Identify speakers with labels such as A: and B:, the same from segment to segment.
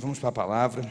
A: nós vamos para a palavra.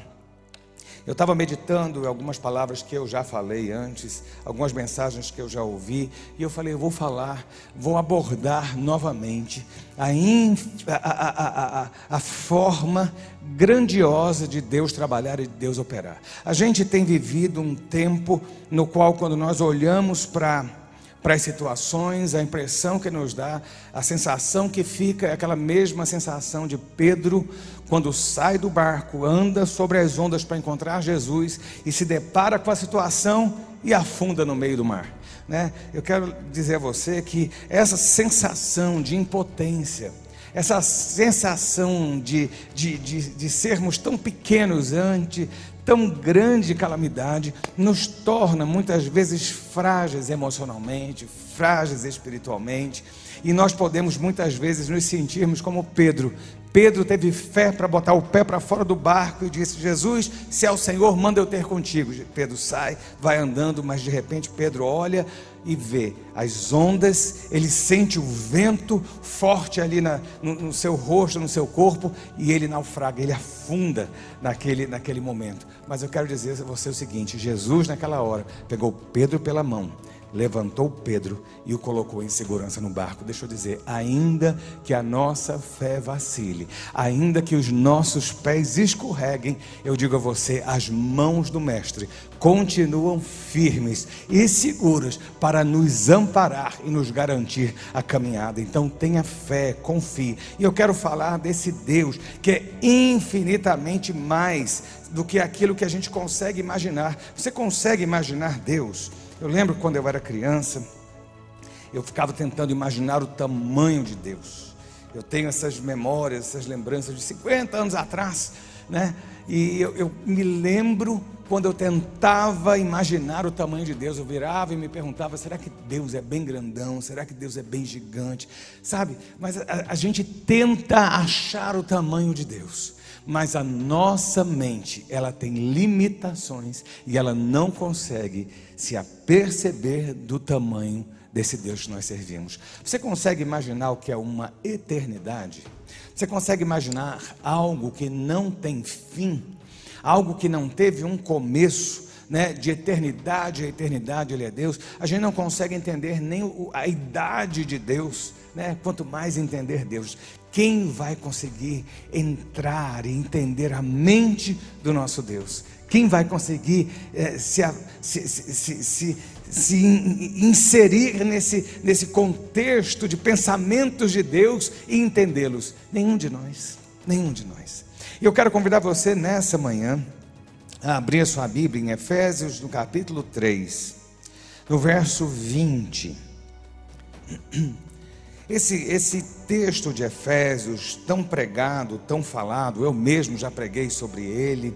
A: Eu estava meditando algumas palavras que eu já falei antes, algumas mensagens que eu já ouvi, e eu falei, eu vou falar, vou abordar novamente a, in, a, a, a, a forma grandiosa de Deus trabalhar e de Deus operar. A gente tem vivido um tempo no qual, quando nós olhamos para para as situações, a impressão que nos dá, a sensação que fica é aquela mesma sensação de Pedro quando sai do barco, anda sobre as ondas para encontrar Jesus e se depara com a situação e afunda no meio do mar. Né? Eu quero dizer a você que essa sensação de impotência, essa sensação de, de, de, de sermos tão pequenos ante tão grande calamidade nos torna muitas vezes frágeis emocionalmente, frágeis espiritualmente, e nós podemos muitas vezes nos sentirmos como Pedro. Pedro teve fé para botar o pé para fora do barco e disse: Jesus, se é o Senhor, manda eu ter contigo. Pedro sai, vai andando, mas de repente Pedro olha e vê as ondas, ele sente o vento forte ali na, no, no, seu rosto, no seu corpo, e ele naufraga, ele afunda naquele, naquele momento. Mas eu quero dizer a você o seguinte: Jesus, naquela hora, pegou Pedro pela mão levantou Pedro e o colocou em segurança no barco. Deixa eu dizer, ainda que a nossa fé vacile, ainda que os nossos pés escorreguem, eu digo a você, as mãos do Mestre continuam firmes e seguras para nos amparar e nos garantir a caminhada. Então tenha fé, confie. E eu quero falar desse Deus que é infinitamente mais do que aquilo que a gente consegue imaginar. Você consegue imaginar Deus? Eu lembro quando eu era criança, eu ficava tentando imaginar o tamanho de Deus. Eu tenho essas memórias, essas lembranças de 50 anos atrás, né? E eu, eu, me lembro quando eu tentava imaginar o tamanho de Deus, eu virava e me perguntava: será que Deus é bem grandão? Será que Deus é bem gigante? Sabe? Mas a, a gente tenta achar o tamanho de Deus mas a nossa mente, ela tem limitações e ela não consegue se aperceber do tamanho desse Deus que nós servimos. Você consegue imaginar o que é uma eternidade? Você consegue imaginar algo que não tem fim? Algo que não teve um começo? Né, de eternidade a eternidade, Ele é Deus, a gente não consegue entender nem a idade de Deus, né, quanto mais entender Deus. Quem vai conseguir entrar e entender a mente do nosso Deus? Quem vai conseguir é, se, se, se, se, se inserir nesse, nesse contexto de pensamentos de Deus e entendê-los? Nenhum de nós. Nenhum de nós. E eu quero convidar você nessa manhã a abrir a sua Bíblia em Efésios, no capítulo 3, no verso 20. Esse, esse texto de Efésios, tão pregado, tão falado, eu mesmo já preguei sobre ele.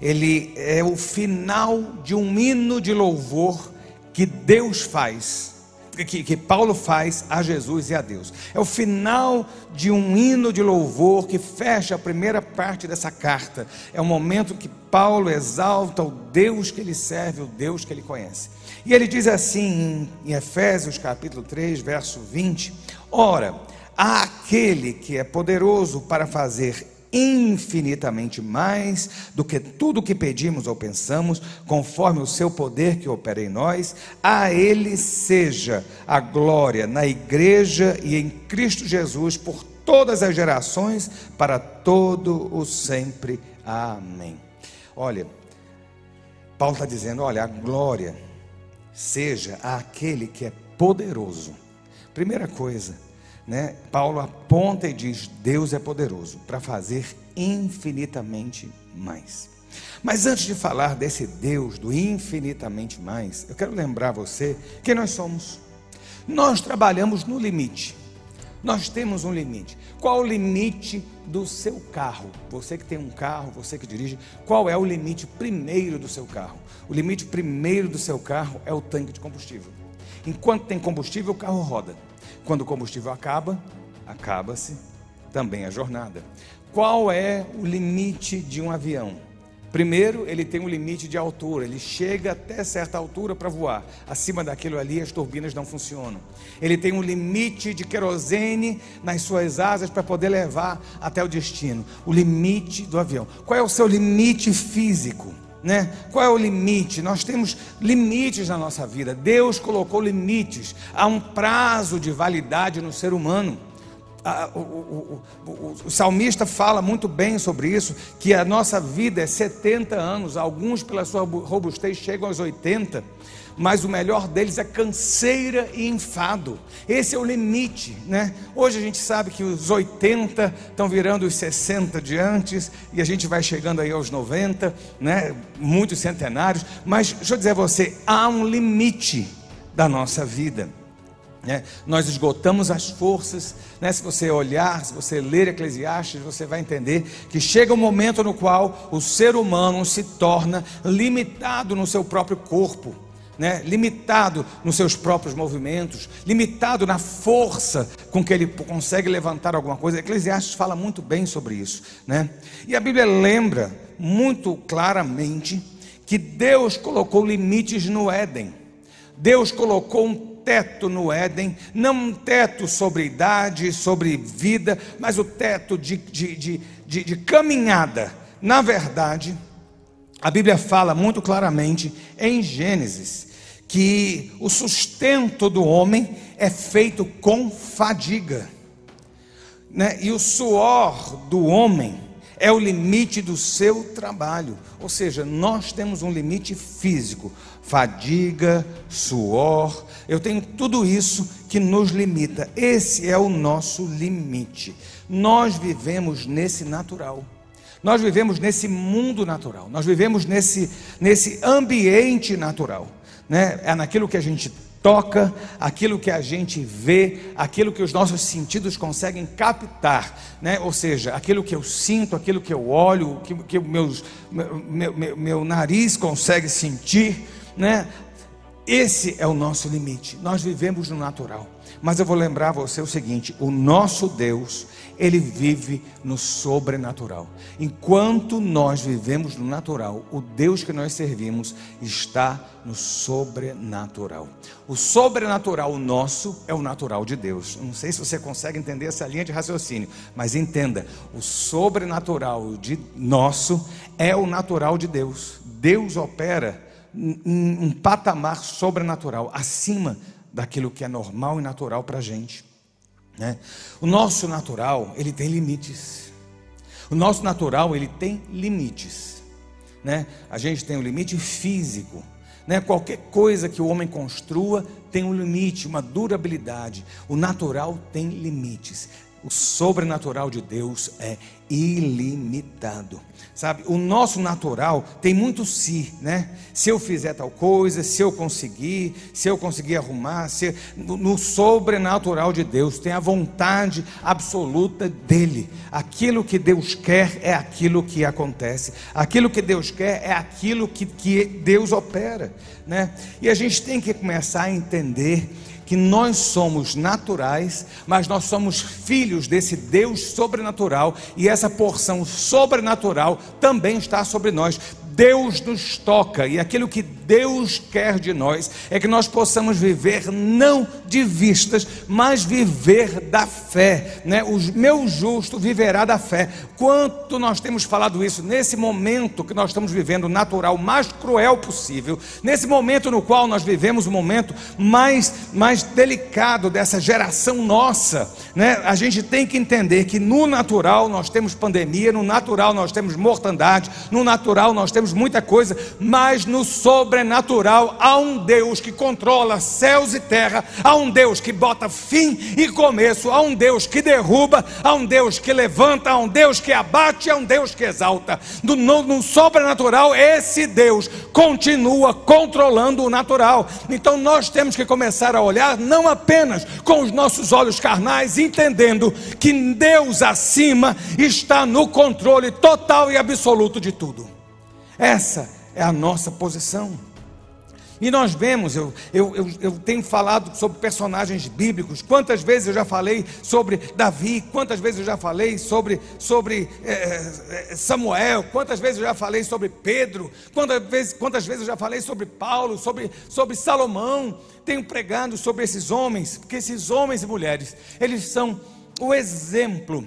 A: Ele é o final de um hino de louvor que Deus faz, que, que Paulo faz a Jesus e a Deus. É o final de um hino de louvor que fecha a primeira parte dessa carta. É o momento que Paulo exalta o Deus que ele serve, o Deus que ele conhece. E ele diz assim em Efésios capítulo 3, verso 20: Ora, há aquele que é poderoso para fazer infinitamente mais do que tudo que pedimos ou pensamos, conforme o seu poder que opera em nós, a ele seja a glória na igreja e em Cristo Jesus por todas as gerações, para todo o sempre. Amém. Olha, Paulo está dizendo: olha, a glória seja aquele que é poderoso. Primeira coisa, né? Paulo aponta e diz: Deus é poderoso para fazer infinitamente mais. Mas antes de falar desse Deus do infinitamente mais, eu quero lembrar você que nós somos. Nós trabalhamos no limite. Nós temos um limite. Qual o limite do seu carro? Você que tem um carro, você que dirige, qual é o limite primeiro do seu carro? O limite primeiro do seu carro é o tanque de combustível. Enquanto tem combustível, o carro roda. Quando o combustível acaba, acaba-se também a jornada. Qual é o limite de um avião? Primeiro, ele tem um limite de altura, ele chega até certa altura para voar. Acima daquilo ali, as turbinas não funcionam. Ele tem um limite de querosene nas suas asas para poder levar até o destino. O limite do avião. Qual é o seu limite físico? Né? Qual é o limite? Nós temos limites na nossa vida. Deus colocou limites. Há um prazo de validade no ser humano o, o, o, o, salmista fala muito bem sobre isso, que a nossa vida é 70 anos, alguns pela sua robustez chegam aos 80, mas o melhor deles é canseira e enfado. Esse é o limite, né? Hoje a gente sabe que os 80 estão virando os 60 de antes e a gente vai chegando aí aos 90, né? Muitos centenários, mas deixa eu dizer a você, há um limite da nossa vida. Né? Nós esgotamos as forças. Né? Se você olhar, se você ler Eclesiastes, você vai entender que chega um momento no qual o ser humano se torna limitado no seu próprio corpo. Né? limitado nos seus próprios movimentos, limitado na força com que ele consegue levantar alguma coisa. Eclesiastes fala muito bem sobre isso. Né? E a Bíblia lembra muito claramente que Deus colocou limites no Éden. Deus colocou um teto no Éden, não um teto sobre idade, sobre vida, mas o teto de, de, de, de, de caminhada. Na verdade, a Bíblia fala muito claramente em Gênesis que o sustento do homem é feito com fadiga, né? e o suor do homem é o limite do seu trabalho. Ou seja, nós temos um limite físico, fadiga, suor. Eu tenho tudo isso que nos limita. Esse é o nosso limite. Nós vivemos nesse natural. Nós vivemos nesse mundo natural. Nós vivemos nesse, nesse ambiente natural. Né? É naquilo que a gente toca, aquilo que a gente vê, aquilo que os nossos sentidos conseguem captar, né? ou seja, aquilo que eu sinto, aquilo que eu olho, que, que meus, meu, meu, meu nariz consegue sentir, né? Esse é o nosso limite. Nós vivemos no natural. Mas eu vou lembrar você o seguinte: o nosso Deus, ele vive no sobrenatural. Enquanto nós vivemos no natural, o Deus que nós servimos está no sobrenatural. O sobrenatural nosso é o natural de Deus. Não sei se você consegue entender essa linha de raciocínio, mas entenda: o sobrenatural de nosso é o natural de Deus. Deus opera um, patamar sobrenatural, acima daquilo que é normal e natural para a gente. Né? O nosso natural, ele tem limites. O nosso natural, ele tem limites. Né? A gente tem um limite físico. Né? Qualquer coisa que o homem construa tem um limite, uma durabilidade. O natural tem limites. O sobrenatural de Deus é ilimitado. Sabe, o nosso natural tem muito si, né? Se eu fizer tal coisa, se eu conseguir, se eu conseguir arrumar, se no, no sobrenatural de Deus tem a vontade absoluta dele. Aquilo que Deus quer é aquilo que acontece. Aquilo que Deus quer é aquilo que, que Deus opera, né? E a gente tem que começar a entender que nós somos naturais, mas nós somos filhos desse Deus sobrenatural, e essa porção sobrenatural também está sobre nós. Deus nos toca e aquilo que Deus quer de nós é que nós possamos viver não de vistas, mas viver da fé, né? O meu justo viverá da fé. Quanto nós temos falado isso nesse momento que nós estamos vivendo natural mais cruel possível, nesse momento no qual nós vivemos o momento mais mais delicado dessa geração nossa, né? A gente tem que entender que no natural nós temos pandemia, no natural nós temos mortandade, no natural nós temos muita coisa, mas no sobrenatural há um Deus que controla céus e terra, há um Deus que bota fim e começo, há um Deus que derruba, há um Deus que levanta, há um Deus que abate, há um Deus que exalta. No, no, no sobrenatural, esse Deus continua controlando o natural. Então nós temos que começar a olhar não apenas com os nossos olhos carnais, entendendo que Deus acima está no controle total e absoluto de tudo. Essa é a nossa posição. E nós vemos, eu, eu, eu, eu, tenho falado sobre personagens bíblicos, quantas vezes eu já falei sobre Davi, quantas vezes eu já falei sobre, sobre é, Samuel, quantas vezes eu já falei sobre Pedro, quantas vezes, quantas vezes eu já falei sobre Paulo, sobre, sobre Salomão, tenho pregado sobre esses homens, porque esses homens e mulheres, eles são o exemplo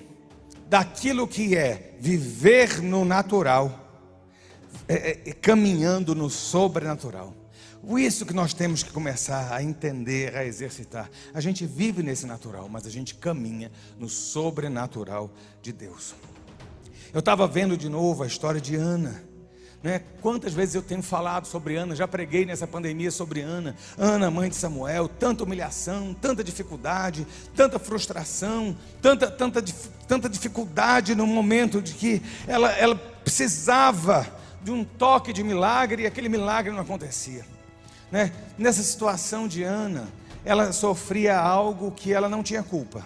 A: daquilo que é viver no natural, é, é, caminhando no sobrenatural. Isso que nós temos que começar a entender, a exercitar. A gente vive nesse natural, mas a gente caminha no sobrenatural de Deus. Eu estava vendo de novo a história de Ana. Né? Quantas vezes eu tenho falado sobre Ana, já preguei nessa pandemia sobre Ana, Ana, mãe de Samuel, tanta humilhação, tanta dificuldade, tanta frustração, tanta, tanta, tanta dificuldade no momento de que ela, ela precisava de um toque de milagre e aquele milagre não acontecia. Né? Nessa situação de Ana, ela sofria algo que ela não tinha culpa.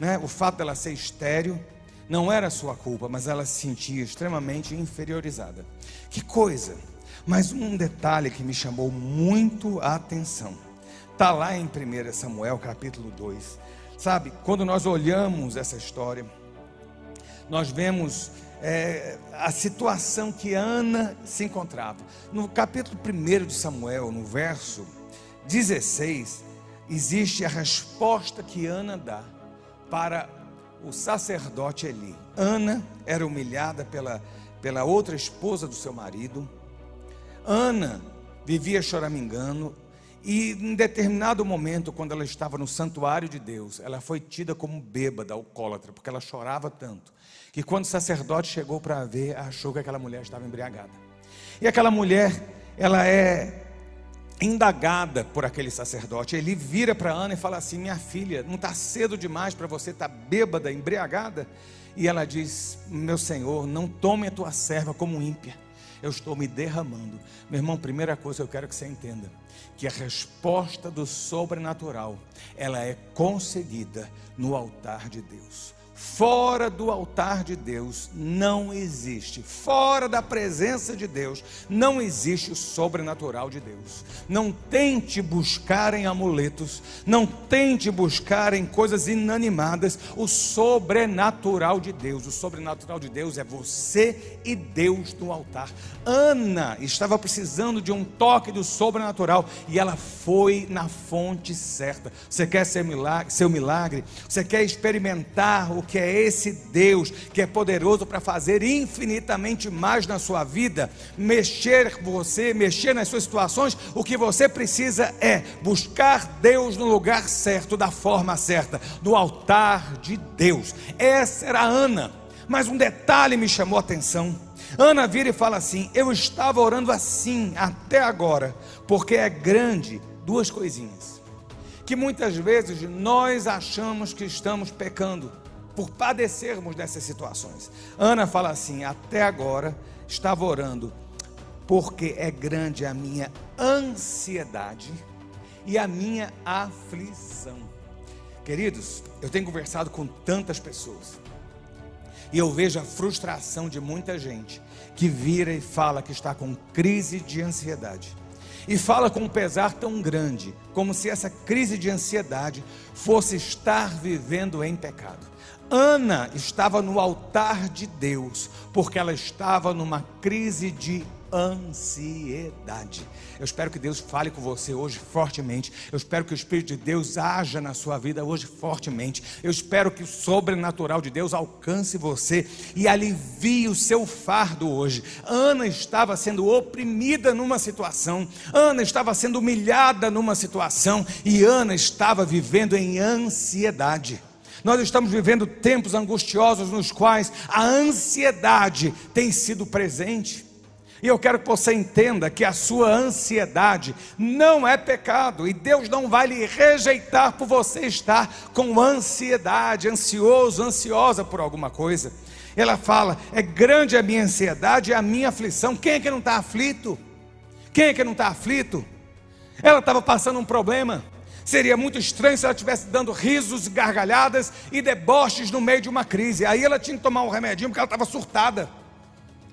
A: Né? O fato dela ser estéril não era sua culpa, mas ela se sentia extremamente inferiorizada. Que coisa! Mas um detalhe que me chamou muito a atenção. Está lá em 1 Samuel capítulo 2. Sabe, quando nós olhamos essa história, nós vemos é, a situação que Ana se encontrava. No capítulo 1 de Samuel, no verso 16, existe a resposta que Ana dá para o sacerdote Eli. Ana era humilhada pela, pela outra esposa do seu marido. Ana vivia choramingando. E em determinado momento, quando ela estava no santuário de Deus, ela foi tida como bêbada, alcoólatra, porque ela chorava tanto que quando o sacerdote chegou para ver, achou que aquela mulher estava embriagada. E aquela mulher, ela é indagada por aquele sacerdote. Ele vira para Ana e fala assim: Minha filha, não está cedo demais para você estar tá bêbada, embriagada? E ela diz: Meu senhor, não tome a tua serva como ímpia. Eu estou me derramando. Meu irmão, primeira coisa eu quero que você entenda: que a resposta do sobrenatural ela é conseguida no altar de Deus. Fora do altar de Deus não existe, fora da presença de Deus não existe o sobrenatural de Deus. Não tente buscar em amuletos, não tente buscar em coisas inanimadas o sobrenatural de Deus. O sobrenatural de Deus é você e Deus no altar. Ana estava precisando de um toque do sobrenatural e ela foi na fonte certa. Você quer ser milagre, seu milagre? Você quer experimentar o que é esse Deus que é poderoso para fazer infinitamente mais na sua vida, mexer você, mexer nas suas situações, o que você precisa é buscar Deus no lugar certo, da forma certa, no altar de Deus. Essa era Ana. Mas um detalhe me chamou a atenção. Ana vira e fala assim: Eu estava orando assim até agora, porque é grande duas coisinhas. Que muitas vezes nós achamos que estamos pecando por padecermos dessas situações. Ana fala assim: até agora estava orando, porque é grande a minha ansiedade e a minha aflição. Queridos, eu tenho conversado com tantas pessoas e eu vejo a frustração de muita gente que vira e fala que está com crise de ansiedade. E fala com um pesar tão grande, como se essa crise de ansiedade fosse estar vivendo em pecado. Ana estava no altar de Deus, porque ela estava numa crise de ansiedade. Eu espero que Deus fale com você hoje fortemente. Eu espero que o Espírito de Deus haja na sua vida hoje fortemente. Eu espero que o sobrenatural de Deus alcance você e alivie o seu fardo hoje. Ana estava sendo oprimida numa situação, Ana estava sendo humilhada numa situação e Ana estava vivendo em ansiedade. Nós estamos vivendo tempos angustiosos nos quais a ansiedade tem sido presente. E eu quero que você entenda que a sua ansiedade não é pecado, e Deus não vai lhe rejeitar por você estar com ansiedade, ansioso, ansiosa por alguma coisa. Ela fala: é grande a minha ansiedade e a minha aflição. Quem é que não está aflito? Quem é que não está aflito? Ela estava passando um problema. Seria muito estranho se ela estivesse dando risos, gargalhadas e deboches no meio de uma crise. Aí ela tinha que tomar um remedinho porque ela estava surtada.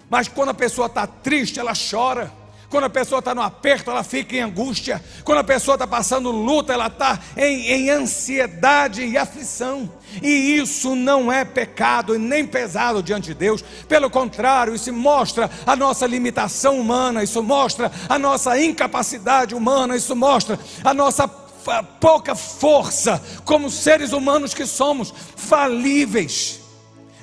A: Mas quando a pessoa está triste, ela chora. Quando a pessoa está no aperto, ela fica em angústia. Quando a pessoa está passando luta, ela está em, em ansiedade e aflição. E isso não é pecado nem pesado diante de Deus. Pelo contrário, isso mostra a nossa limitação humana, isso mostra a nossa incapacidade humana, isso mostra a nossa pouca força como seres humanos que somos, falíveis,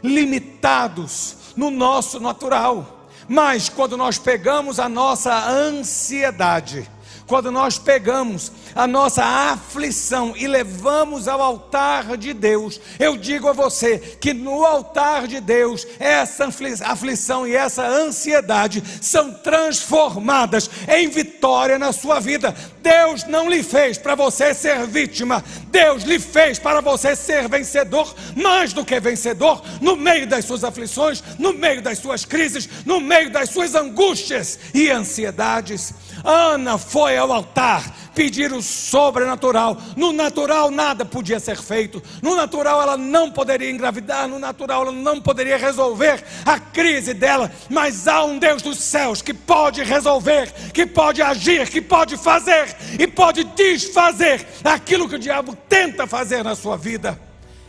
A: limitados no nosso natural. Mas quando nós pegamos a nossa ansiedade, quando nós pegamos a nossa aflição e levamos ao altar de Deus, eu digo a você que no altar de Deus, essa aflição e essa ansiedade são transformadas em vitória na sua vida. Deus não lhe fez para você ser vítima, Deus lhe fez para você ser vencedor, mais do que vencedor, no meio das suas aflições, no meio das suas crises, no meio das suas angústias e ansiedades. Ana foi ao altar pedir o sobrenatural. No natural nada podia ser feito. No natural ela não poderia engravidar, no natural ela não poderia resolver a crise dela, mas há um Deus dos céus que pode resolver, que pode agir, que pode fazer e pode desfazer aquilo que o diabo tenta fazer na sua vida.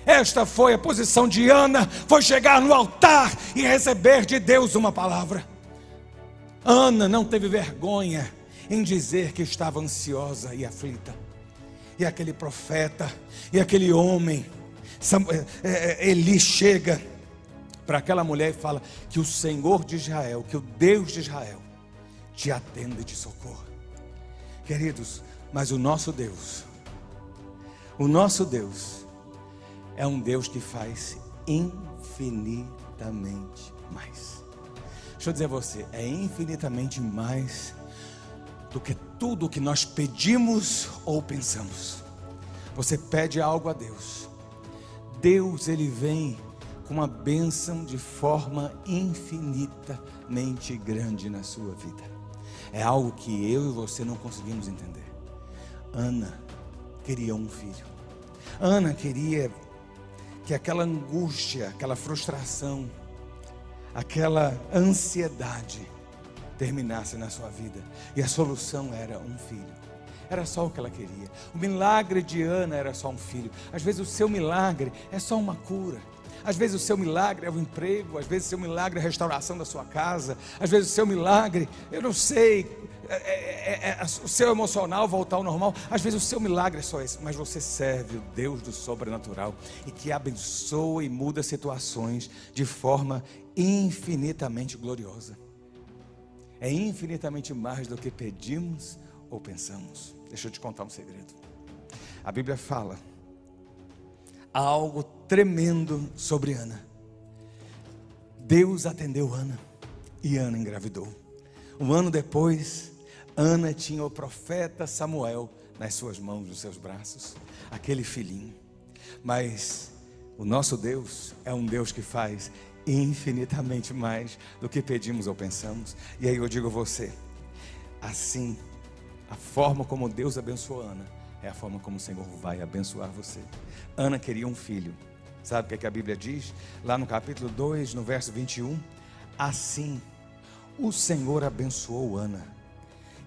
A: Esta foi a posição de Ana, foi chegar no altar e receber de Deus uma palavra. Ana não teve vergonha em dizer que estava ansiosa e aflita. E aquele profeta, e aquele homem, Samuel, é, é, Eli chega para aquela mulher e fala: Que o Senhor de Israel, que o Deus de Israel, te atenda e te socorra. Queridos, mas o nosso Deus, o nosso Deus, é um Deus que faz infinitamente mais. Deixa eu dizer a você, é infinitamente mais do que tudo o que nós pedimos ou pensamos. Você pede algo a Deus. Deus ele vem com uma bênção de forma infinitamente grande na sua vida. É algo que eu e você não conseguimos entender. Ana queria um filho. Ana queria que aquela angústia, aquela frustração, aquela ansiedade terminasse na sua vida. E a solução era um filho. Era só o que ela queria. O milagre de Ana era só um filho. Às vezes o seu milagre é só uma cura. Às vezes o seu milagre é o emprego, às vezes o seu milagre é a restauração da sua casa, às vezes o seu milagre, eu não sei, é, é, é, é o seu emocional voltar ao normal. Às vezes o seu milagre é só esse, mas você serve o Deus do sobrenatural e que abençoa e muda situações de forma infinitamente gloriosa é infinitamente mais do que pedimos ou pensamos. Deixa eu te contar um segredo. A Bíblia fala algo tremendo sobre Ana. Deus atendeu Ana e Ana engravidou. Um ano depois, Ana tinha o profeta Samuel nas suas mãos, nos seus braços, aquele filhinho. Mas o nosso Deus é um Deus que faz infinitamente mais do que pedimos ou pensamos. E aí eu digo a você, assim, a forma como Deus abençoou Ana é a forma como o Senhor vai abençoar você. Ana queria um filho. Sabe o que, é que a Bíblia diz? Lá no capítulo 2, no verso 21. Assim, o Senhor abençoou Ana.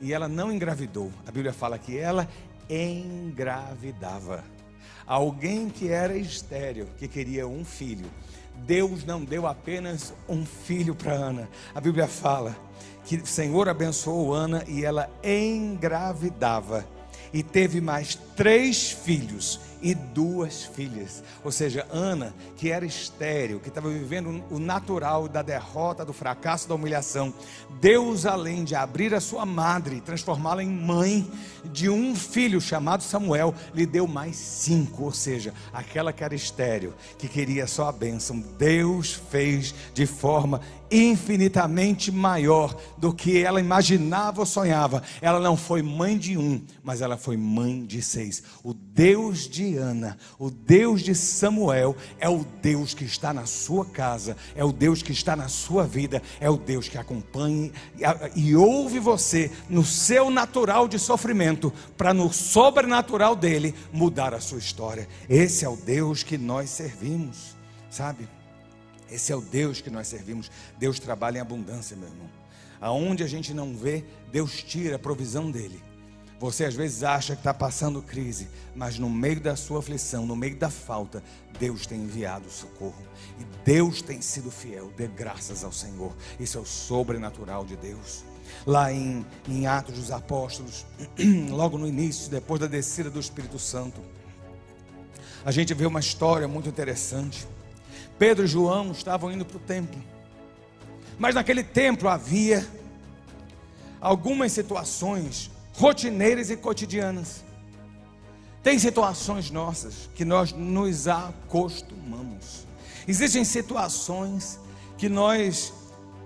A: E ela não engravidou. A Bíblia fala que ela engravidava. Alguém que era estéreo, que queria um filho, Deus não deu apenas um filho para Ana. A Bíblia fala que o Senhor abençoou Ana e ela engravidava e teve mais três filhos e duas filhas. Ou seja, Ana, que era estéril, que estava vivendo o natural da derrota, do fracasso, da humilhação. Deus, além de abrir a sua madre, transformá-la em mãe de um filho chamado Samuel, lhe deu mais cinco. Ou seja, aquela que era estéril, que queria só a bênção, Deus fez de forma infinitamente maior do que ela imaginava ou sonhava. Ela não foi mãe de um, mas ela foi mãe de seis. O Deus de O Deus de Samuel, é o Deus que está na sua casa, é o Deus que está na sua vida, é o Deus que acompanha e ouve você no seu natural de sofrimento, para no sobrenatural dele mudar a sua história. Esse é o Deus que nós servimos, sabe? Esse é o Deus que nós servimos. Deus trabalha em abundância, meu irmão. Aonde a gente não vê, Deus tira a provisão dele. Você às vezes acha que está passando crise, mas no meio da sua aflição, no meio da falta, Deus tem enviado socorro. E Deus tem sido fiel. Dê graças ao Senhor. Isso é o sobrenatural de Deus. Lá em, em Atos dos Apóstolos, logo no início, depois da descida do Espírito Santo, a gente vê uma história muito interessante. Pedro e João estavam indo para o templo. Mas naquele templo havia algumas situações rotineiras e cotidianas. Tem situações nossas que nós nos acostumamos. Existem situações que nós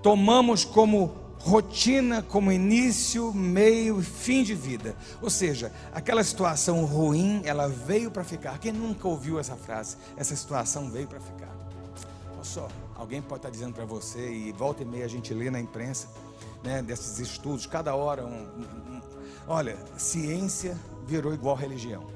A: tomamos como rotina, como início, meio e fim de vida. Ou seja, aquela situação ruim, ela veio para ficar. Quem nunca ouviu essa frase? Essa situação veio para ficar. Olha só, alguém pode estar dizendo para você, e volta e meia a gente lê na imprensa, né, desses estudos, cada hora um, um olha, ciência virou igual religião.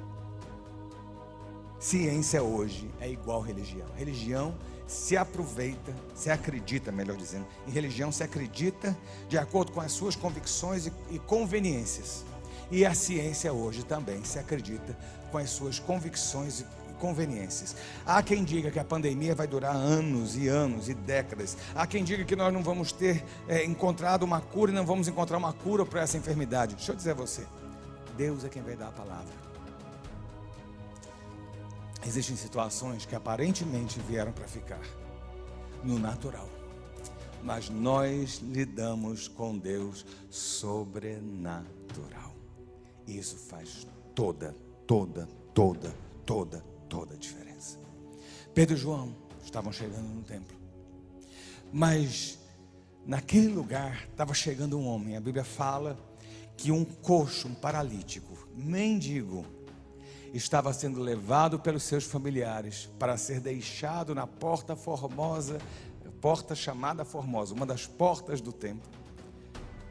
A: Ciência hoje é igual religião. Religião se aproveita, se acredita, melhor dizendo, em religião se acredita de acordo com as suas convicções e, e conveniências. E a ciência hoje também se acredita com as suas convicções e conveniências. Há quem diga que a pandemia vai durar anos e anos e décadas. Há quem diga que nós não vamos ter é, encontrado uma cura e não vamos encontrar uma cura para essa enfermidade. Deixa eu dizer a você: Deus é quem vai dar a palavra. Existem situações que aparentemente vieram para ficar no natural, mas nós lidamos com Deus sobrenatural. Isso faz toda, toda, toda, toda toda a diferença. Pedro e João estavam chegando no templo, mas naquele lugar estava chegando um homem. A Bíblia fala que um coxo, um paralítico, mendigo, estava sendo levado pelos seus familiares para ser deixado na porta formosa, porta chamada Formosa, uma das portas do templo,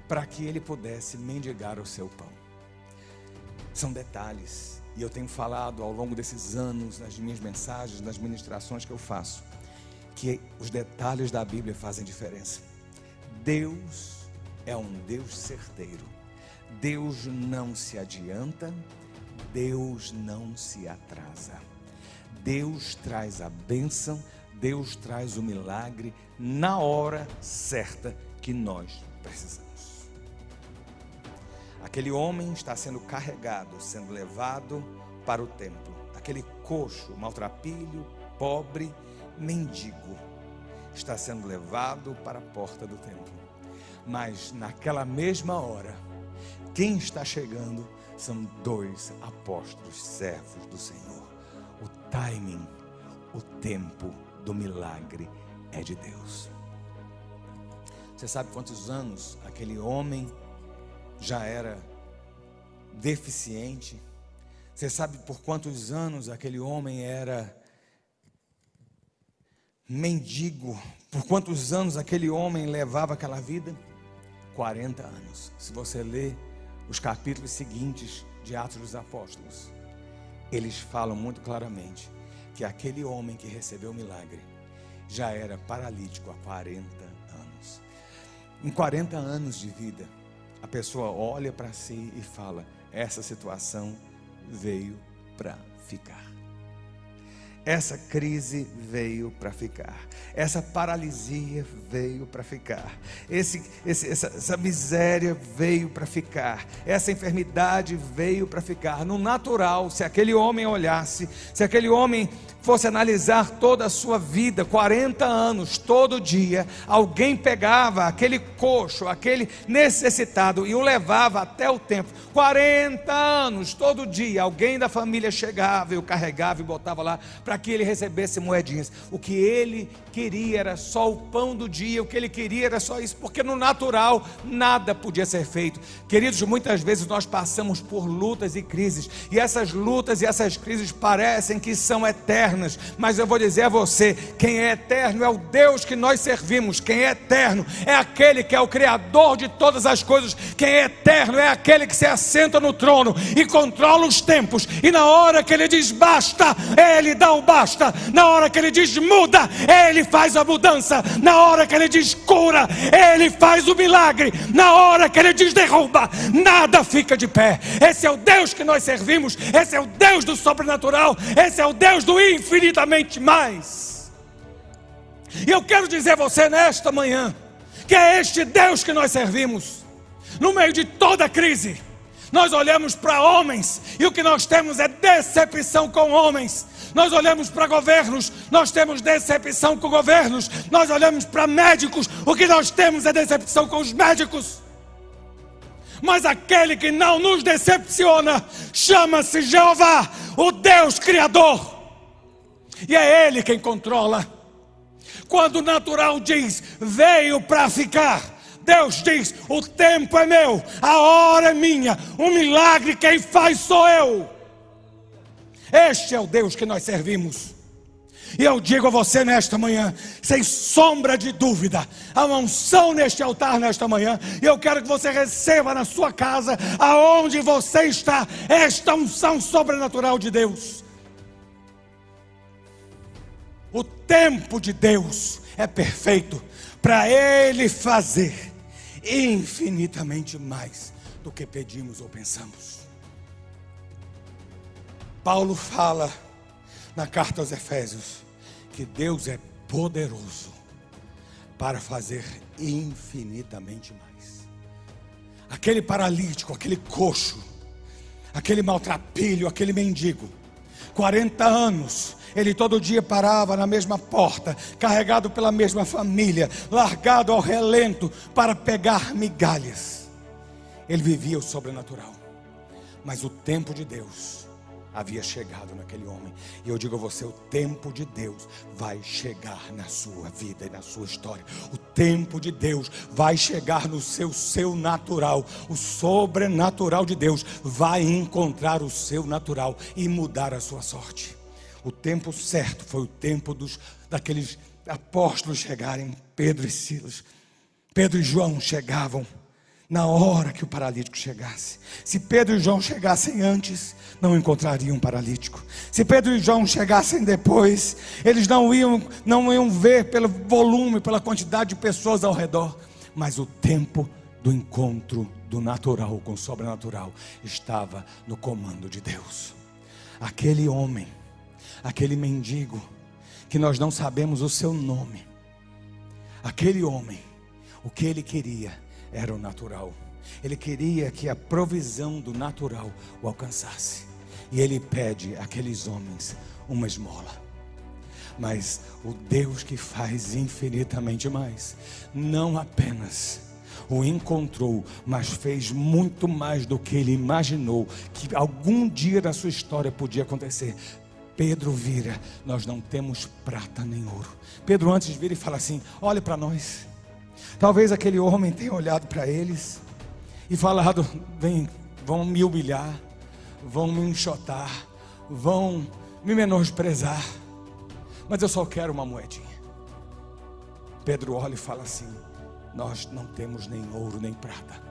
A: para que ele pudesse mendigar o seu pão. São detalhes e eu tenho falado ao longo desses anos, nas minhas mensagens, nas ministrações que eu faço, que os detalhes da Bíblia fazem diferença. Deus é um Deus certeiro. Deus não se adianta, Deus não se atrasa. Deus traz a bênção, Deus traz o milagre na hora certa que nós precisamos. Aquele homem está sendo carregado, sendo levado para o templo. Aquele coxo, maltrapilho, pobre, mendigo, está sendo levado para a porta do templo. Mas naquela mesma hora, quem está chegando são dois apóstolos, servos do Senhor. O timing, o tempo do milagre é de Deus. Você sabe quantos anos aquele homem já era deficiente. Você sabe por quantos anos aquele homem era mendigo? Por quantos anos aquele homem levava aquela vida? 40 anos. Se você ler os capítulos seguintes de Atos dos Apóstolos, eles falam muito claramente que aquele homem que recebeu o milagre já era paralítico há 40 anos. Em 40 anos de vida, a pessoa olha para si e fala: essa situação veio para ficar. Essa crise veio para ficar. Essa paralisia veio para ficar. Esse, esse, essa, essa miséria veio para ficar. Essa enfermidade veio para ficar. No natural, se aquele homem olhasse, se aquele homem fosse analisar toda a sua vida, 40 anos, todo dia, alguém pegava aquele coxo, aquele necessitado e o levava até o templo. 40 anos, todo dia, alguém da família chegava e o carregava e botava lá para que ele recebesse moedinhas. O que ele queria era só o pão do dia, o que ele queria era só isso, porque no natural nada podia ser feito. Queridos, muitas vezes nós passamos por lutas e crises, e essas lutas e essas crises parecem que são eternas mas eu vou dizer a você: quem é eterno é o Deus que nós servimos, quem é eterno é aquele que é o Criador de todas as coisas, quem é eterno é aquele que se assenta no trono e controla os tempos, e na hora que ele diz basta, ele dá um basta. Na hora que Ele diz muda, Ele faz a mudança. Na hora que Ele diz cura, Ele faz o milagre. Na hora que Ele diz derruba, nada fica de pé. Esse é o Deus que nós servimos. Esse é o Deus do sobrenatural. Esse é o Deus do infinitamente mais. E eu quero dizer a você nesta manhã que é este Deus que nós servimos. No meio de toda crise, nós olhamos para homens e o que nós temos é decepção com homens. Nós olhamos para governos, nós temos decepção com governos. Nós olhamos para médicos, o que nós temos é decepção com os médicos. Mas aquele que não nos decepciona chama-se Jeová, o Deus Criador. E é Ele quem controla. Quando o natural diz veio para ficar, Deus diz: o tempo é meu, a hora é minha, o milagre quem faz sou eu. Este é o Deus que nós servimos. E eu digo a você nesta manhã, sem sombra de dúvida, há uma unção neste altar nesta manhã, e eu quero que você receba na sua casa, aonde você está, esta unção sobrenatural de Deus. O tempo de Deus é perfeito para Ele fazer infinitamente mais do que pedimos ou pensamos. Paulo fala na carta aos Efésios que Deus é poderoso para fazer infinitamente mais. Aquele paralítico, aquele coxo, aquele maltrapilho, aquele mendigo, 40 anos ele todo dia parava na mesma porta, carregado pela mesma família, largado ao relento para pegar migalhas. Ele vivia o sobrenatural, mas o tempo de Deus havia chegado naquele homem. E eu digo a você: o tempo de Deus vai chegar na sua vida e na sua história. O tempo de Deus vai chegar no seu seu natural. O sobrenatural de Deus vai encontrar o seu natural e mudar a sua sorte. O tempo certo foi o tempo dos, daqueles apóstolos chegarem, Pedro e Silas. Pedro e João chegavam na hora que o paralítico chegasse. Se Pedro e João chegassem antes, não encontrariam um paralítico. Se Pedro e João chegassem depois, eles não iam, não iam ver pelo volume, pela quantidade de pessoas ao redor. Mas o tempo do encontro do natural com o sobrenatural estava no comando de Deus. Aquele homem aquele mendigo que nós não sabemos o seu nome. Aquele homem, o que ele queria era o natural. Ele queria que a provisão do natural o alcançasse. E ele pede àqueles homens uma esmola. Mas o Deus que faz infinitamente mais, não apenas o encontrou, mas fez muito mais do que ele imaginou que algum dia na sua história podia acontecer. Pedro vira, nós não temos prata nem ouro. Pedro antes vira e fala assim: olhe para nós. Talvez aquele homem tenha olhado para eles e falado: vem, vão me humilhar, vão me enxotar, vão me menosprezar, mas eu só quero uma moedinha. Pedro olha e fala assim: nós não temos nem ouro nem prata,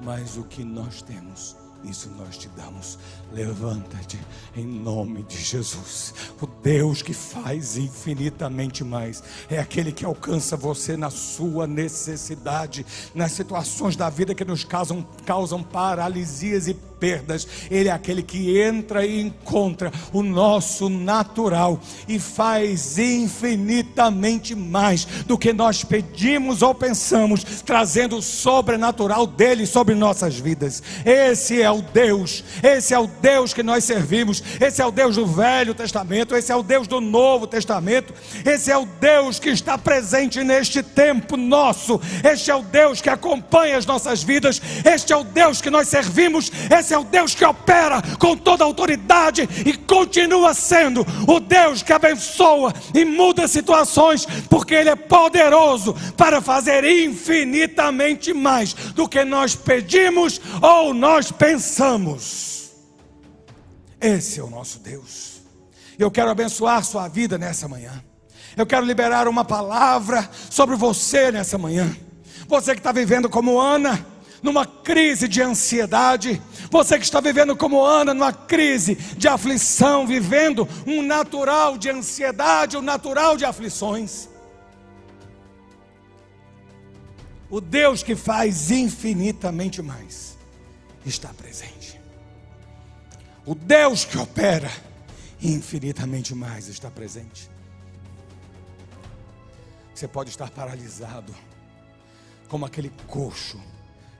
A: mas o que nós temos isso nós te damos. Levanta-te em nome de Jesus. O Deus que faz infinitamente mais é aquele que alcança você na sua necessidade, nas situações da vida que nos causam, causam paralisias e perdas. Ele é aquele que entra e encontra o nosso natural e faz infinitamente mais do que nós pedimos ou pensamos, trazendo o sobrenatural dele sobre nossas vidas. Esse é o Deus, esse é o Deus que nós servimos, esse é o Deus do Velho Testamento, esse é o Deus do Novo Testamento, esse é o Deus que está presente neste tempo nosso, este é o Deus que acompanha as nossas vidas, este é o Deus que nós servimos, esse esse é o Deus que opera com toda autoridade e continua sendo o Deus que abençoa e muda situações, porque Ele é poderoso para fazer infinitamente mais do que nós pedimos ou nós pensamos. Esse é o nosso Deus. Eu quero abençoar sua vida nessa manhã. Eu quero liberar uma palavra sobre você nessa manhã. Você que está vivendo como Ana, numa crise de ansiedade, Você que está vivendo como Ana, numa crise de aflição, vivendo um natural de ansiedade, um natural de aflições. O Deus que faz infinitamente mais está presente. O Deus que opera infinitamente mais está presente. Você pode estar paralisado, como aquele coxo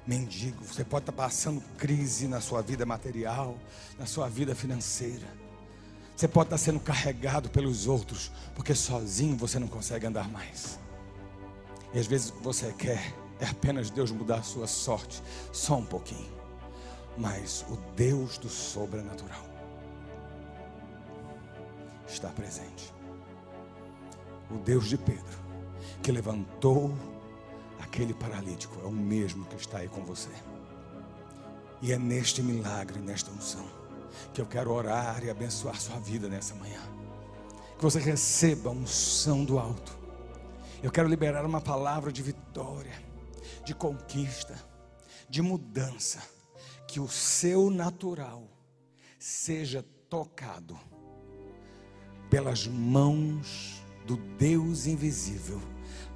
A: mendigo. Você pode estar passando crise na sua vida material, na sua vida financeira. Você pode estar sendo carregado pelos outros, porque sozinho você não consegue andar mais. E às vezes você quer é apenas Deus mudar a sua sorte, só um pouquinho. Mas o Deus do sobrenatural está presente. O Deus de Pedro que levantou aquele paralítico é o mesmo que está aí com você. E é neste milagre, nesta unção, que eu quero orar e abençoar sua vida nessa manhã. Que você receba a unção do alto. Eu quero liberar uma palavra de vitória, de conquista, de mudança. Que o seu natural seja tocado pelas mãos do Deus invisível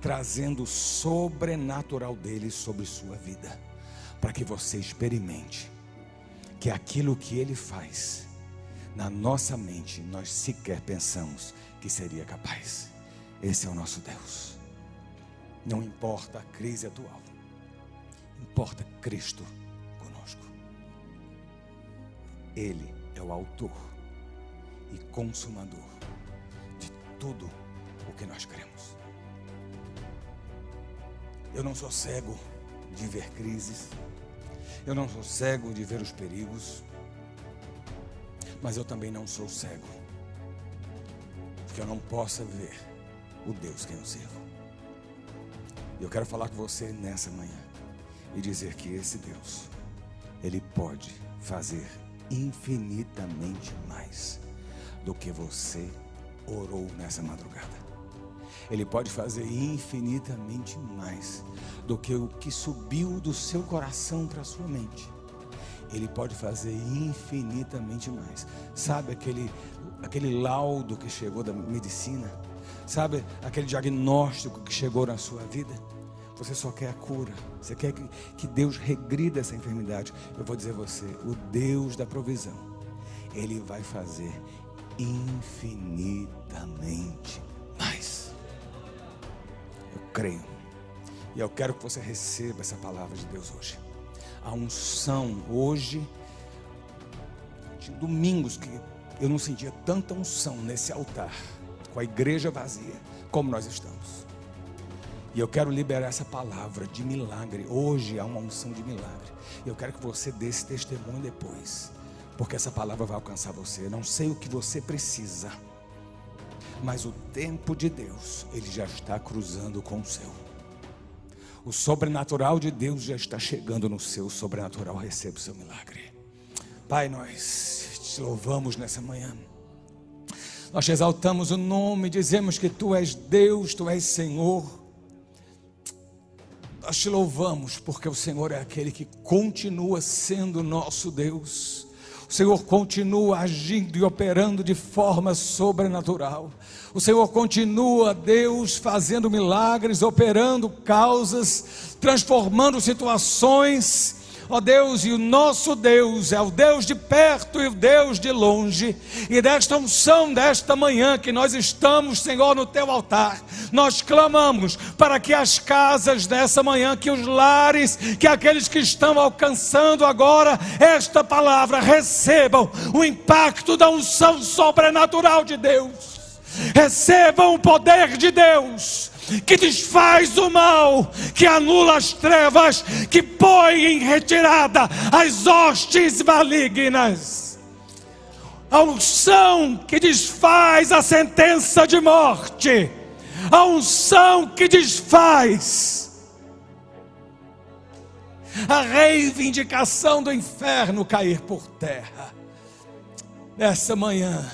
A: trazendo o sobrenatural dele sobre sua vida, para que você experimente que aquilo que ele faz, na nossa mente, nós sequer pensamos que seria capaz. Esse é o nosso Deus. Não importa a crise atual, importa Cristo conosco. Ele é o autor e consumador de tudo o que nós cremos. Eu não sou cego de ver crises. Eu não sou cego de ver os perigos. Mas eu também não sou cego. Que eu não possa ver o Deus que eu sirvo. Eu quero falar com você nessa manhã e dizer que esse Deus, ele pode fazer infinitamente mais do que você orou nessa madrugada. Ele pode fazer infinitamente mais do que o que subiu do seu coração para a sua mente. Ele pode fazer infinitamente mais. Sabe aquele, aquele laudo que chegou da medicina? Sabe aquele diagnóstico que chegou na sua vida? Você só quer a cura. Você quer que, que Deus regrida essa enfermidade. Eu vou dizer a você: o Deus da provisão, Ele vai fazer infinitamente creio. E eu quero que você receba essa palavra de Deus hoje. A unção hoje, tinha domingos que eu não sentia tanta unção nesse altar, com a igreja vazia, como nós estamos. E eu quero liberar essa palavra de milagre. Hoje há uma unção de milagre. Eu quero que você dê esse testemunho depois, porque essa palavra vai alcançar você. Eu não sei o que você precisa mas o tempo de Deus, ele já está cruzando com o seu. O sobrenatural de Deus já está chegando no seu sobrenatural. Receba o seu milagre. Pai, nós te louvamos nessa manhã. Nós te exaltamos o nome, dizemos que tu és Deus, tu és Senhor. Nós te louvamos porque o Senhor é aquele que continua sendo nosso Deus. O Senhor continua agindo e operando de forma sobrenatural. O Senhor continua, Deus, fazendo milagres, operando causas, transformando situações Ó Deus, e o nosso Deus é o Deus de perto e o Deus de longe. E desta unção desta manhã que nós estamos, Senhor, no teu altar, nós clamamos para que as casas dessa manhã, que os lares, que aqueles que estão alcançando agora esta palavra recebam o impacto da unção sobrenatural de Deus. Recebam o poder de Deus que desfaz o mal, que anula as trevas, que põe em retirada as hostes malignas. A unção que desfaz a sentença de morte, a unção que desfaz a reivindicação do inferno cair por terra. Nessa manhã,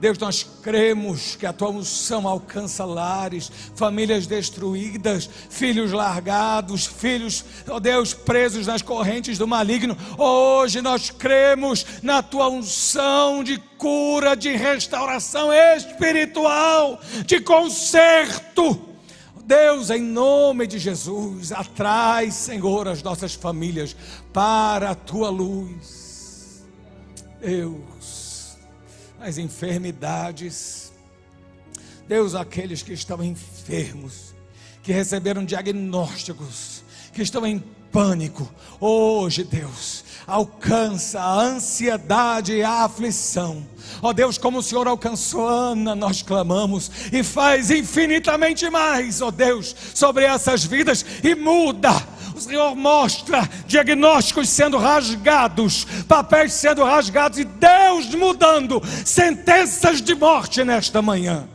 A: Deus, nós cremos que a tua unção alcança lares, famílias destruídas, filhos largados, filhos, ó oh Deus, presos nas correntes do maligno. Hoje nós cremos na tua unção de cura, de restauração espiritual, de conserto. Deus, em nome de Jesus, atrai, Senhor, as nossas famílias para a tua luz. Deus, as enfermidades, Deus, aqueles que estão enfermos, que receberam diagnósticos, que estão em pânico, hoje, Deus, alcança a ansiedade e a aflição. Ó oh Deus, como o Senhor alcançou Ana, nós clamamos e faz infinitamente mais, ó oh Deus, sobre essas vidas e muda. Senhor mostra diagnósticos sendo rasgados, papéis sendo rasgados e Deus mudando sentenças de morte nesta manhã.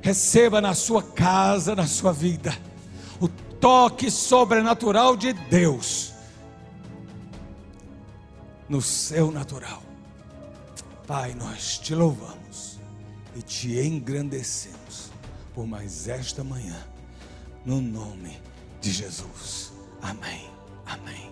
A: Receba na sua casa, na sua vida, o toque sobrenatural de Deus no seu natural. Pai, nós te louvamos e te engrandecemos por mais esta manhã, no nome de Jesus. Amém. Amém.